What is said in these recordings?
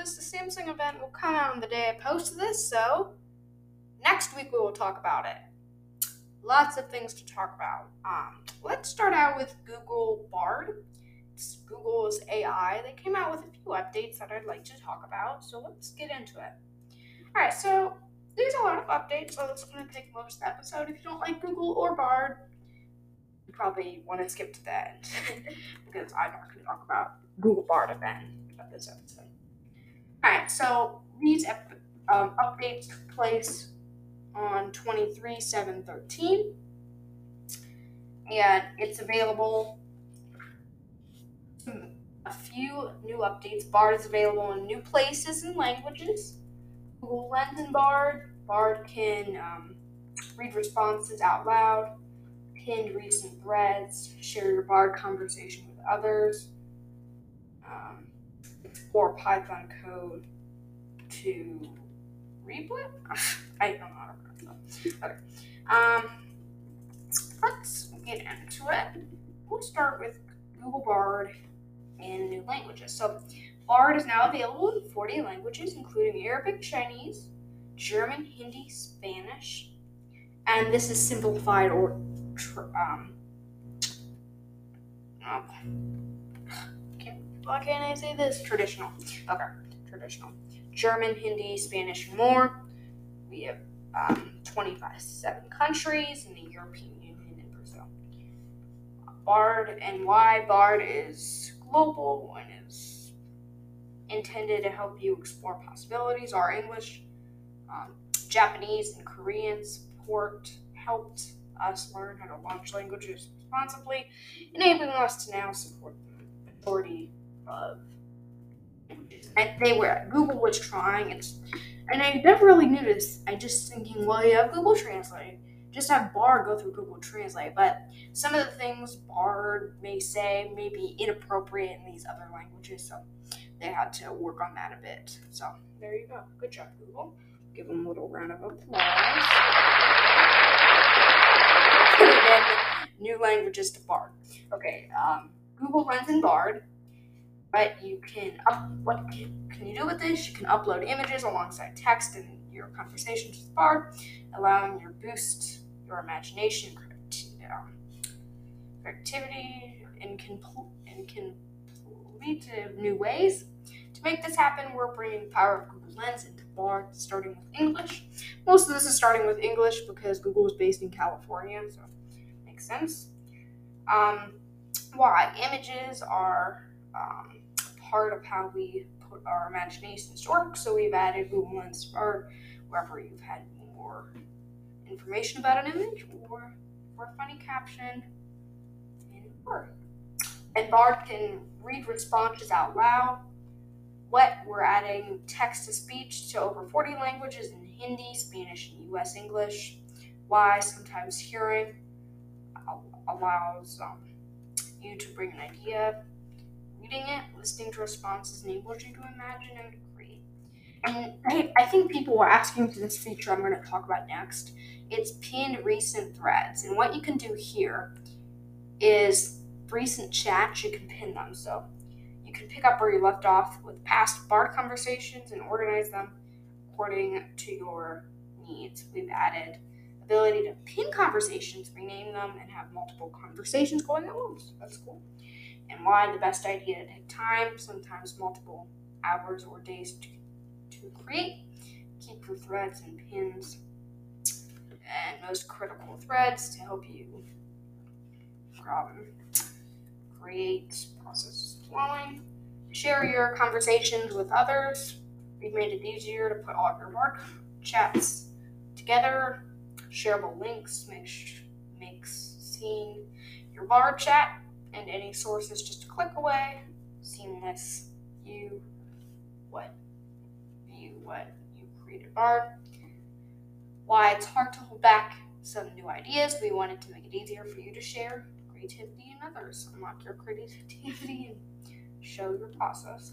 this, the Samsung event will come out on the day I post this, so next week we will talk about it. Lots of things to talk about. Um, let's start out with Google Bard. It's Google's AI. They came out with a few updates that I'd like to talk about, so let's get into it. All right, so there's a lot of updates, so it's going to take most of the episode. If you don't like Google or Bard, you probably want to skip to the end because I'm not going to talk about Google Bard event of this episode. All right, so these ep- um, updates took place on 23 7 13 and it's available. A few new updates. Bard is available in new places and languages. Google lens and bard. Bard can um, read responses out loud pin recent threads share your bard conversation with others um, or python code to Replay? I don't know how to pronounce. Okay. Um, let's get into it. We'll start with Google Bard in new languages. So, Bard is now available in 40 languages, including Arabic, Chinese, German, Hindi, Spanish, and this is simplified or um. Oh, why can't I say this? Traditional. Okay, traditional. German, Hindi, Spanish, more. We have um, 25 seven countries in the European Union and Brazil. BARD and why BARD is global and is intended to help you explore possibilities are English, um, Japanese, and Korean support helped us learn how to launch languages responsibly, enabling us to now support the majority of and they were Google was trying and and I never really knew this. I just thinking, well, have Google Translate. Just have Bard go through Google Translate. But some of the things Bard may say may be inappropriate in these other languages, so they had to work on that a bit. So there you go. Good job, Google. Give them a little round of applause. New languages to Bard. Okay, um, Google Lens in Bard but you can up what can, you do with this? You can upload images alongside text in your conversations with Bard, allowing your boost your imagination, creativity, and can and can lead to new ways. To make this happen, we're bringing power of Google Lens into Bard, starting with English. Most of this is starting with English because Google is based in California, so makes sense. Um, why images are um, part of how we put our imaginations to work. So we've added Google Lens or wherever you've had more information about an image or for a funny caption in Word. And Bard can read responses out loud. What we're adding text to speech to over 40 languages in Hindi, Spanish, and US English. Why sometimes hearing allows um, you to bring an idea reading it, listening to responses enables you to imagine and create. And I, I think people were asking for this feature I'm going to talk about next. It's pinned recent threads. And what you can do here is recent chats, you can pin them. So you can pick up where you left off with past BARD conversations and organize them according to your needs. We've added ability to pin conversations, rename them, and have multiple conversations going at once. That's cool and why the best idea to take time, sometimes multiple hours or days to, to create. Keep your threads and pins and most critical threads to help you um, create process flowing. Share your conversations with others. We've made it easier to put all of your work chats together. Shareable links makes makes seeing your Bard chat and any sources just a click away. Seamless view what view what you created Bard. Why it's hard to hold back some new ideas. We wanted to make it easier for you to share creativity and others. Unlock your creativity and show your process.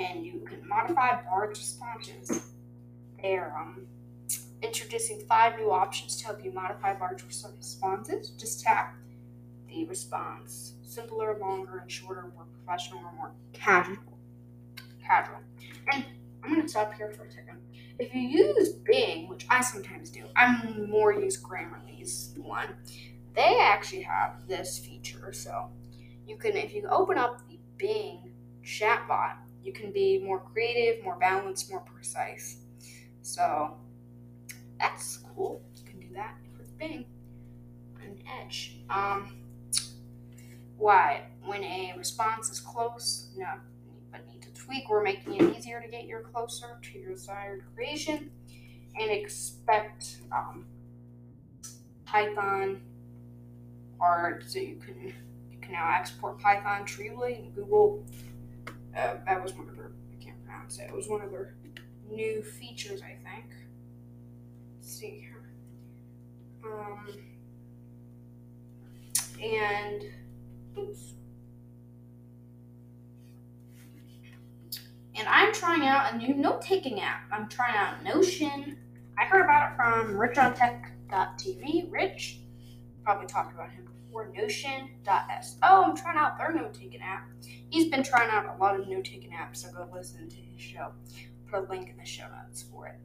And you can modify Bard responses. They're um, introducing five new options to help you modify Bard's responses. Just tap the response. Simpler, longer, and shorter, more professional, or more casual. Casual. And I'm gonna stop here for a second. If you use Bing, which I sometimes do, I'm more use Grammarly's one. They actually have this feature, so you can if you open up the Bing chatbot, you can be more creative, more balanced, more precise. So that's cool. You can do that with Bing and Edge. Um, why? When a response is close, no, but need to tweak, we're making it easier to get you closer to your desired creation and expect um, Python art so you can you can now export Python Treebly and Google. Uh, that was one of their I can't pronounce it. It was one of their new features, I think. See here. Um, and oops. And I'm trying out a new note taking app. I'm trying out Notion. I heard about it from richontech.tv. Rich, probably talked about him before. Notion.so. I'm trying out their note taking app. He's been trying out a lot of note taking apps, so go listen to his show. Put a link in the show notes for it.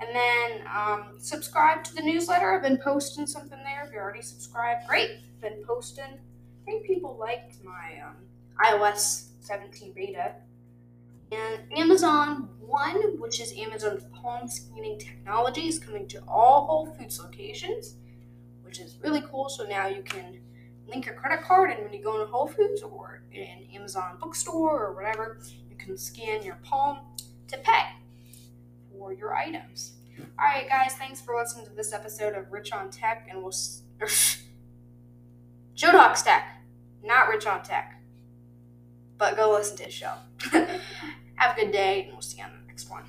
And then um, subscribe to the newsletter. I've been posting something there. If you're already subscribed, great. Been posting. I think people liked my um, iOS 17 beta. And Amazon One, which is Amazon's palm scanning technology, is coming to all Whole Foods locations, which is really cool. So now you can link your credit card, and when you go into Whole Foods or an Amazon bookstore or whatever, you can scan your palm to pay for your items. All right, guys, thanks for listening to this episode of Rich on Tech, and we'll. S- Joe Talks Tech, not Rich on Tech. But go listen to his show. Have a good day, and we'll see you on the next one.